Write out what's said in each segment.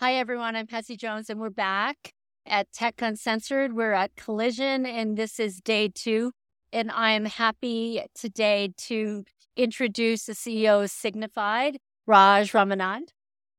Hi, everyone. I'm Patsy Jones, and we're back at Tech Uncensored. We're at Collision, and this is day two. And I'm happy today to introduce the CEO of Signifyd, Raj Ramanand.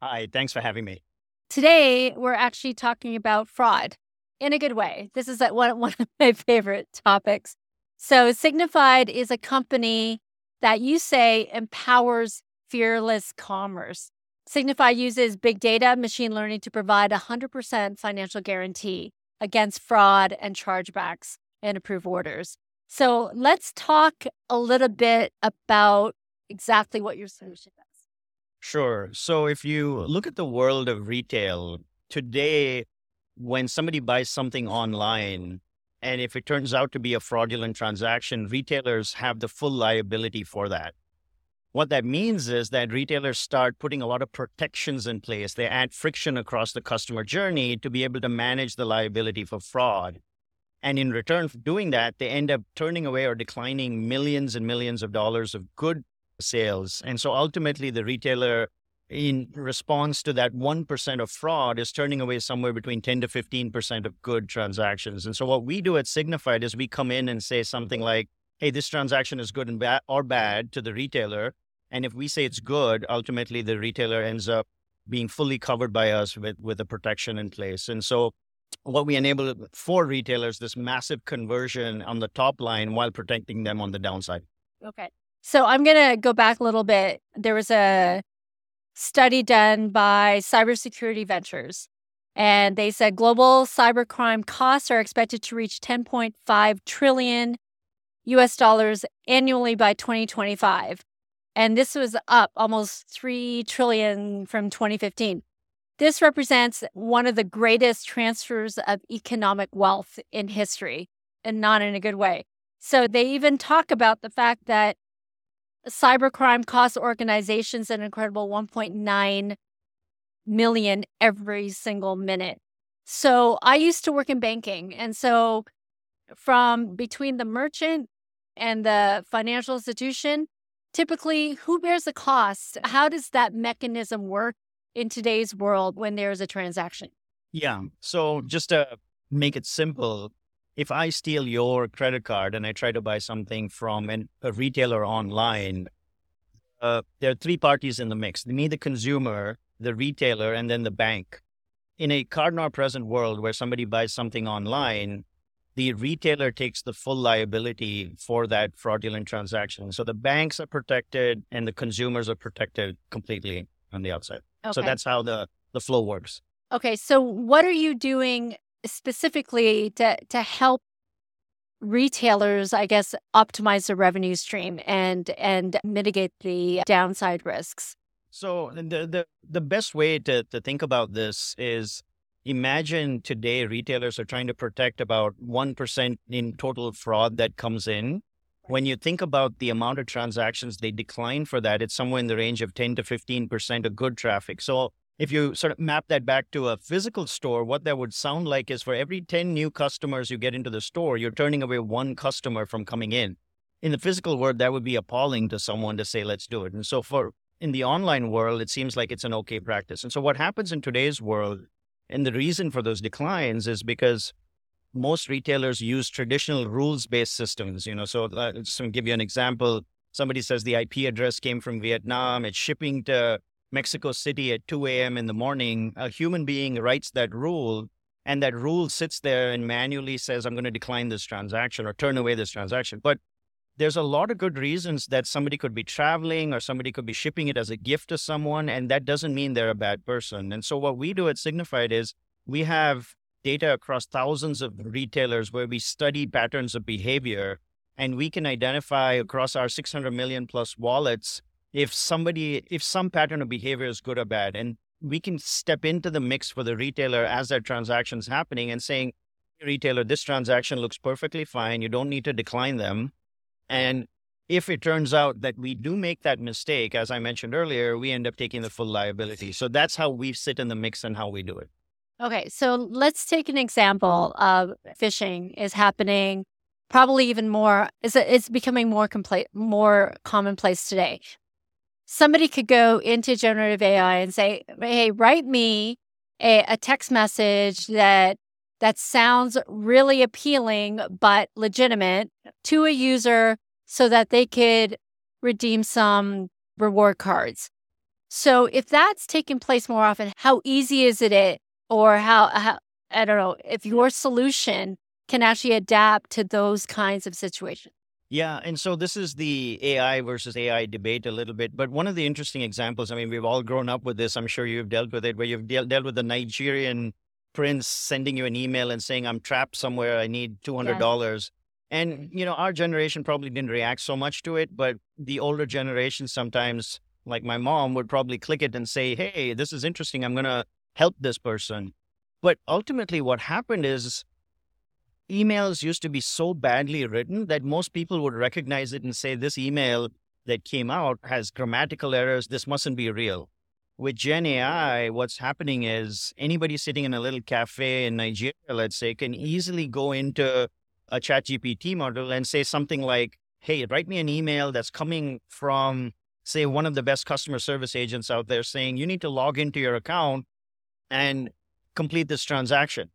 Hi, thanks for having me. Today, we're actually talking about fraud in a good way. This is one, one of my favorite topics. So, Signifyd is a company that you say empowers fearless commerce. Signifyd uses big data, machine learning to provide a 100% financial guarantee against fraud and chargebacks and approve orders. So let's talk a little bit about exactly what your solution does. Sure. So if you look at the world of retail today, when somebody buys something online, and if it turns out to be a fraudulent transaction, retailers have the full liability for that. What that means is that retailers start putting a lot of protections in place. They add friction across the customer journey to be able to manage the liability for fraud. And in return for doing that, they end up turning away or declining millions and millions of dollars of good sales. And so ultimately, the retailer, in response to that 1% of fraud, is turning away somewhere between 10 to 15% of good transactions. And so what we do at Signifyd is we come in and say something like, hey, this transaction is good and bad or bad to the retailer. And if we say it's good, ultimately the retailer ends up being fully covered by us with, with a protection in place. And so what we enable for retailers, this massive conversion on the top line while protecting them on the downside. Okay. So I'm going to go back a little bit. There was a study done by Cybersecurity Ventures, and they said global cybercrime costs are expected to reach 10.5 trillion US dollars annually by 2025. And this was up almost 3 trillion from 2015. This represents one of the greatest transfers of economic wealth in history and not in a good way. So they even talk about the fact that cybercrime costs organizations an incredible 1.9 million every single minute. So I used to work in banking. And so from between the merchant and the financial institution, typically who bears the cost? How does that mechanism work in today's world when there's a transaction? Yeah. So just to make it simple, if I steal your credit card and I try to buy something from an, a retailer online, uh, there are three parties in the mix me, the consumer, the retailer, and then the bank. In a card not present world where somebody buys something online, the retailer takes the full liability for that fraudulent transaction. So the banks are protected and the consumers are protected completely on the outside. Okay. So that's how the, the flow works. Okay. So what are you doing specifically to, to help retailers, I guess, optimize the revenue stream and and mitigate the downside risks? So the the, the best way to, to think about this is imagine today retailers are trying to protect about 1% in total fraud that comes in. When you think about the amount of transactions they decline for that, it's somewhere in the range of 10 to 15% of good traffic. So if you sort of map that back to a physical store, what that would sound like is for every 10 new customers you get into the store, you're turning away one customer from coming in. In the physical world, that would be appalling to someone to say, let's do it. And so for in the online world, it seems like it's an okay practice. And so what happens in today's world and the reason for those declines is because most retailers use traditional rules-based systems. You know, so uh, just to give you an example, somebody says the IP address came from Vietnam, it's shipping to Mexico City at 2 a.m. in the morning. A human being writes that rule, and that rule sits there and manually says, "I'm going to decline this transaction or turn away this transaction." But there's a lot of good reasons that somebody could be traveling or somebody could be shipping it as a gift to someone, and that doesn't mean they're a bad person. And so, what we do at Signifyd is we have data across thousands of retailers where we study patterns of behavior, and we can identify across our 600 million plus wallets if somebody, if some pattern of behavior is good or bad. And we can step into the mix for the retailer as that transaction's happening and saying, retailer, this transaction looks perfectly fine. You don't need to decline them and if it turns out that we do make that mistake, as I mentioned earlier, we end up taking the full liability. So that's how we sit in the mix and how we do it. Okay, so let's take an example of phishing is happening probably even more is it's becoming more complete more commonplace today. Somebody could go into generative AI and say, "Hey, write me a, a text message that that sounds really appealing but legitimate to a user so that they could redeem some reward cards. So if that's taking place more often, how easy is it or how, how I don't know, if your solution can actually adapt to those kinds of situations? Yeah, and so this is the AI versus AI debate a little bit. But one of the interesting examples, I mean, we've all grown up with this. I'm sure you've dealt with it, where you've de- dealt with the Nigerian prince sending you an email and saying, I'm trapped somewhere, I need $200. Yes. And, mm-hmm. you know, our generation probably didn't react so much to it, but the older generation sometimes, like my mom, would probably click it and say, Hey, this is interesting. I'm going to help this person. But ultimately, what happened is emails used to be so badly written that most people would recognize it and say, This email that came out has grammatical errors. This mustn't be real. With Gen AI, what's happening is anybody sitting in a little cafe in Nigeria, let's say, can easily go into a ChatGPT model and say something like, Hey, write me an email that's coming from, say, one of the best customer service agents out there saying, You need to log into your account and complete this transaction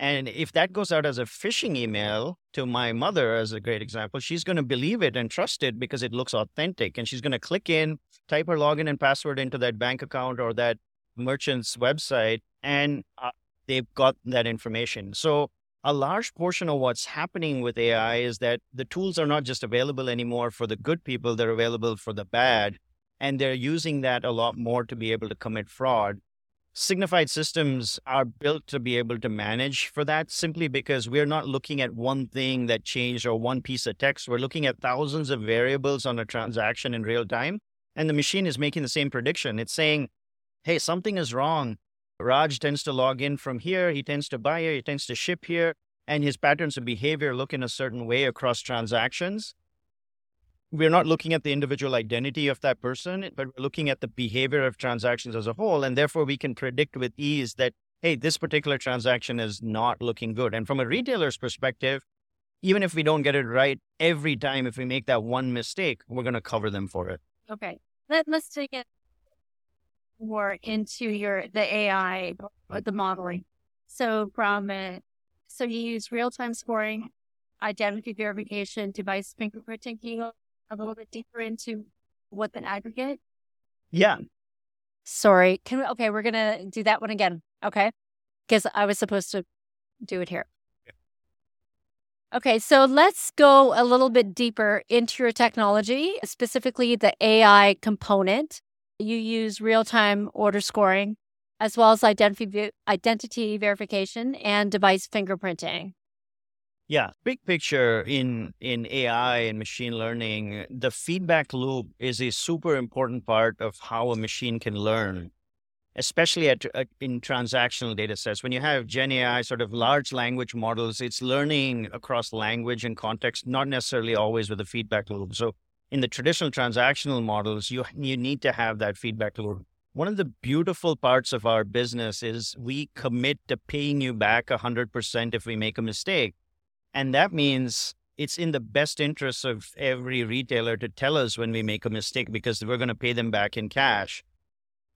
and if that goes out as a phishing email to my mother, as a great example, she's going to believe it and trust it because it looks authentic. And she's going to click in, type her login and password into that bank account or that merchant's website, and uh, they've got that information. So, a large portion of what's happening with AI is that the tools are not just available anymore for the good people, they're available for the bad. And they're using that a lot more to be able to commit fraud. Signifyd systems are built to be able to manage for that simply because we're not looking at one thing that changed or one piece of text. We're looking at thousands of variables on a transaction in real time. And the machine is making the same prediction. It's saying, hey, something is wrong. Raj tends to log in from here. He tends to buy here. He tends to ship here. And his patterns of behavior look in a certain way across transactions we're not looking at the individual identity of that person, but we're looking at the behavior of transactions as a whole. And therefore, we can predict with ease that, hey, this particular transaction is not looking good. And from a retailer's perspective, even if we don't get it right every time, if we make that one mistake, we're going to cover them for it. Okay. Let, let's take it more into your the AI, the modeling. So from uh, so you use real time scoring, identity verification, device fingerprinting. Can you a little bit deeper into what's an aggregate? Yeah. Sorry. Can we, okay, we're gonna do that one again. Okay. Because I was supposed to do it here. Okay, so let's go a little bit deeper into your technology, specifically the AI component. You use real time order scoring, as well as identity, identity verification and device fingerprinting. Yeah, big picture in in AI and machine learning, the feedback loop is a super important part of how a machine can learn, especially at, at in transactional data sets. When you have Gen AI, sort of large language models, it's learning across language and context, not necessarily always with a feedback loop. So in the traditional transactional models, you you need to have that feedback loop. One of the beautiful parts of our business is we commit to paying you back 100% if we make a mistake. And that means it's in the best interest of every retailer to tell us when we make a mistake because we're going to pay them back in cash.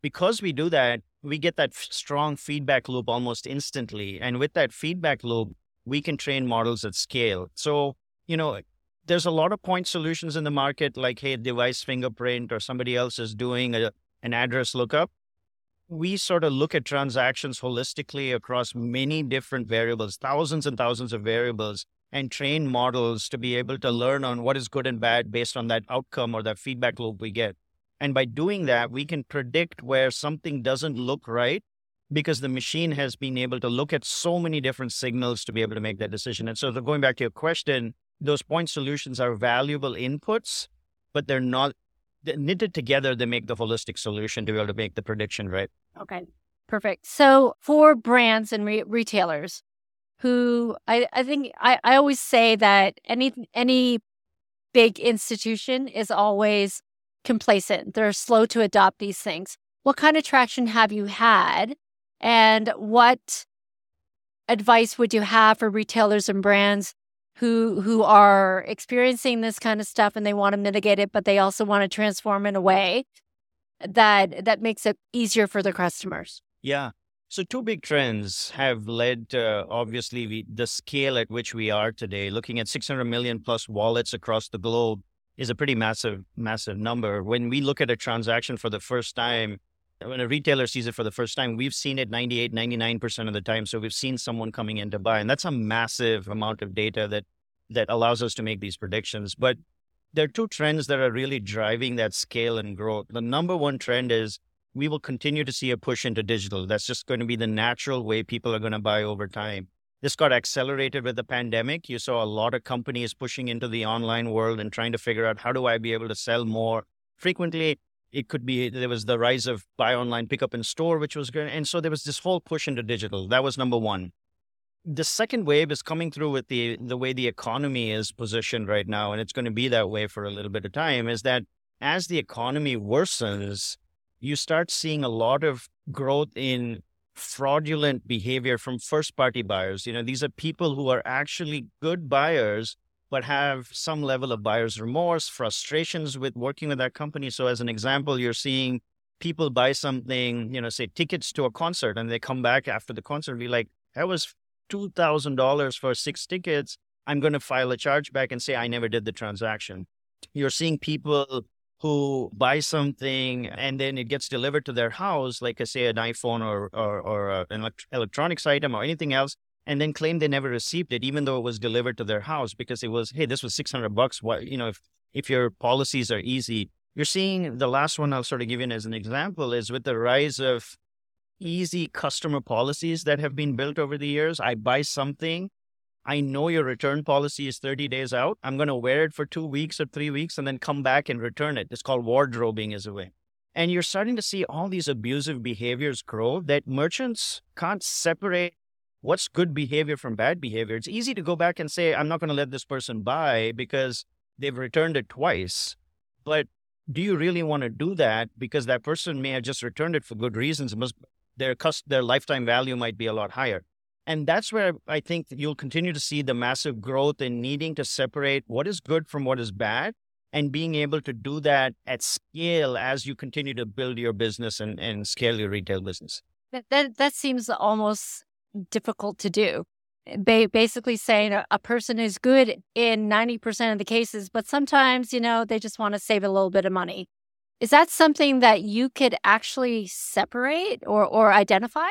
Because we do that, we get that f- strong feedback loop almost instantly. And with that feedback loop, we can train models at scale. So, you know, there's a lot of point solutions in the market, like, hey, device fingerprint or somebody else is doing a, an address lookup. We sort of look at transactions holistically across many different variables, thousands and thousands of variables, and train models to be able to learn on what is good and bad based on that outcome or that feedback loop we get. And by doing that, we can predict where something doesn't look right because the machine has been able to look at so many different signals to be able to make that decision. And so, going back to your question, those point solutions are valuable inputs, but they're not knitted together, they make the holistic solution to be able to make the prediction right. Okay, perfect. So for brands and re- retailers who I, I think I, I always say that any any big institution is always complacent. They're slow to adopt these things. What kind of traction have you had? And what advice would you have for retailers and brands who who are experiencing this kind of stuff and they want to mitigate it but they also want to transform in a way that that makes it easier for their customers yeah So, two big trends have led to obviously we, the scale at which we are today. Looking at 600 million plus wallets across the globe is a pretty massive, massive number. When we look at a transaction for the first time, when a retailer sees it for the first time, we've seen it 98, 99% of the time. So, we've seen someone coming in to buy. And that's a massive amount of data that that allows us to make these predictions. But there are two trends that are really driving that scale and growth. The number one trend is we will continue to see a push into digital. That's just going to be the natural way people are going to buy over time. This got accelerated with the pandemic. You saw a lot of companies pushing into the online world and trying to figure out how do I be able to sell more. Frequently, it could be there was the rise of buy online, pick up in store, which was good. And so there was this whole push into digital. That was number one. The second wave is coming through with the the way the economy is positioned right now, and it's going to be that way for a little bit of time, is that as the economy worsens, you start seeing a lot of growth in fraudulent behavior from first party buyers. You know, these are people who are actually good buyers, but have some level of buyer's remorse, frustrations with working with that company. So, as an example, you're seeing people buy something, you know, say tickets to a concert, and they come back after the concert and be like, that was $2,000 for six tickets. I'm going to file a chargeback and say I never did the transaction. You're seeing people who buy something and then it gets delivered to their house, like I say, an iPhone or or, or uh, an electronics item or anything else, and then claim they never received it, even though it was delivered to their house because it was, hey, this was six hundred bucks. What you know, if if your policies are easy, you're seeing the last one I'll sort of give you as an example is with the rise of easy customer policies that have been built over the years. I buy something I know your return policy is 30 days out. I'm going to wear it for two weeks or three weeks and then come back and return it. It's called wardrobing, as a way. And you're starting to see all these abusive behaviors grow that merchants can't separate what's good behavior from bad behavior. It's easy to go back and say, I'm not going to let this person buy because they've returned it twice. But do you really want to do that? Because that person may have just returned it for good reasons. Their, cost, their lifetime value might be a lot higher. And that's where I think you'll continue to see the massive growth in needing to separate what is good from what is bad and being able to do that at scale as you continue to build your business and, and scale your retail business. That, that, that seems almost difficult to do. Ba- basically saying a, a person is good in 90% of the cases, but sometimes, you know, they just want to save a little bit of money. Is that something that you could actually separate or, or identify?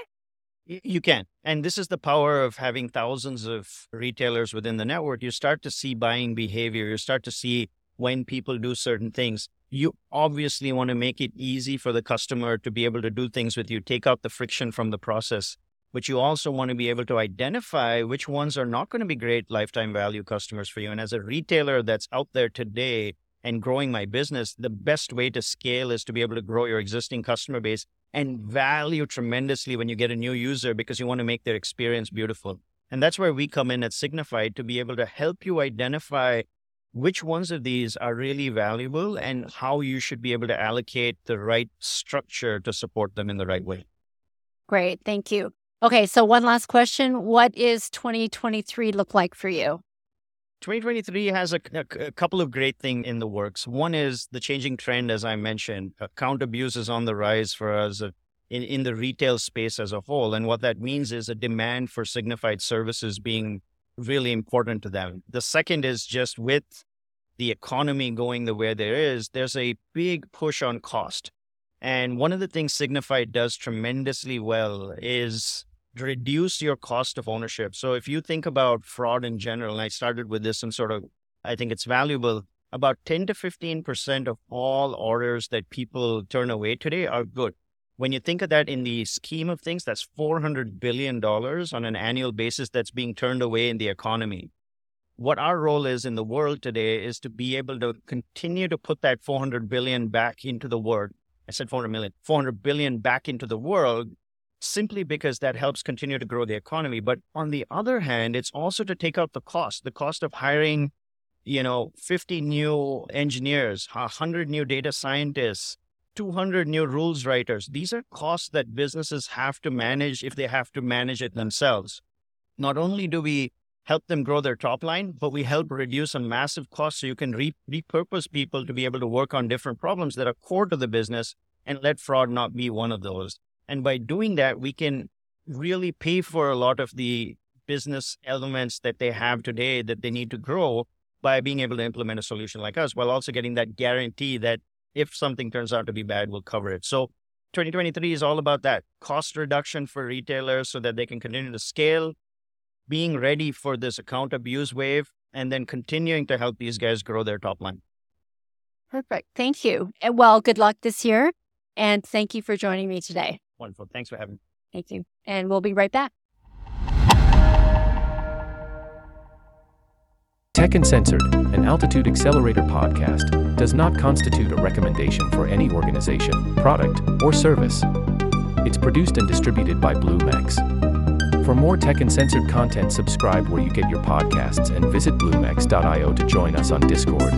You can. And this is the power of having thousands of retailers within the network. You start to see buying behavior. You start to see when people do certain things. You obviously want to make it easy for the customer to be able to do things with you, take out the friction from the process. But you also want to be able to identify which ones are not going to be great lifetime value customers for you. And as a retailer that's out there today and growing my business, the best way to scale is to be able to grow your existing customer base and value tremendously when you get a new user because you want to make their experience beautiful. And that's where we come in at Signifyd to be able to help you identify which ones of these are really valuable and how you should be able to allocate the right structure to support them in the right way. Great. Thank you. Okay. So, one last question What is 2023 look like for you? 2023 has a, a, couple of great things in the works. One is the changing trend, as I mentioned. Account abuse is on the rise for us uh, in, in the retail space as a whole. And what that means is a demand for Signifyd services being really important to them. The second is just with the economy going the way there is, there's a big push on cost. And one of the things Signifyd does tremendously well is reduce your cost of ownership. So if you think about fraud in general, and I started with this and sort of, I think it's valuable. About 10 to 15% of all orders that people turn away today are good. When you think of that in the scheme of things, that's $400 billion on an annual basis that's being turned away in the economy. What our role is in the world today is to be able to continue to put that 400 billion back into the world. I said 400 million, 400 billion back into the world simply because that helps continue to grow the economy. But on the other hand, it's also to take out the cost, the cost of hiring, you know, 50 new engineers, 100 new data scientists, 200 new rules writers. These are costs that businesses have to manage if they have to manage it themselves. Not only do we help them grow their top line, but we help reduce a massive cost so you can re- repurpose people to be able to work on different problems that are core to the business and let fraud not be one of those. And by doing that, we can really pay for a lot of the business elements that they have today that they need to grow by being able to implement a solution like us while also getting that guarantee that if something turns out to be bad, we'll cover it. So 2023 is all about that cost reduction for retailers so that they can continue to scale, being ready for this account abuse wave, and then continuing to help these guys grow their top line. Perfect. Thank you. Well, good luck this year. And thank you for joining me today. Wonderful. Thanks for having me. Thank you. And we'll be right back. Tech Uncensored, an Altitude Accelerator podcast, does not constitute a recommendation for any organization, product, or service. It's produced and distributed by BlueMex. For more Tech Uncensored content, subscribe where you get your podcasts and visit BlueMex.io to join us on Discord.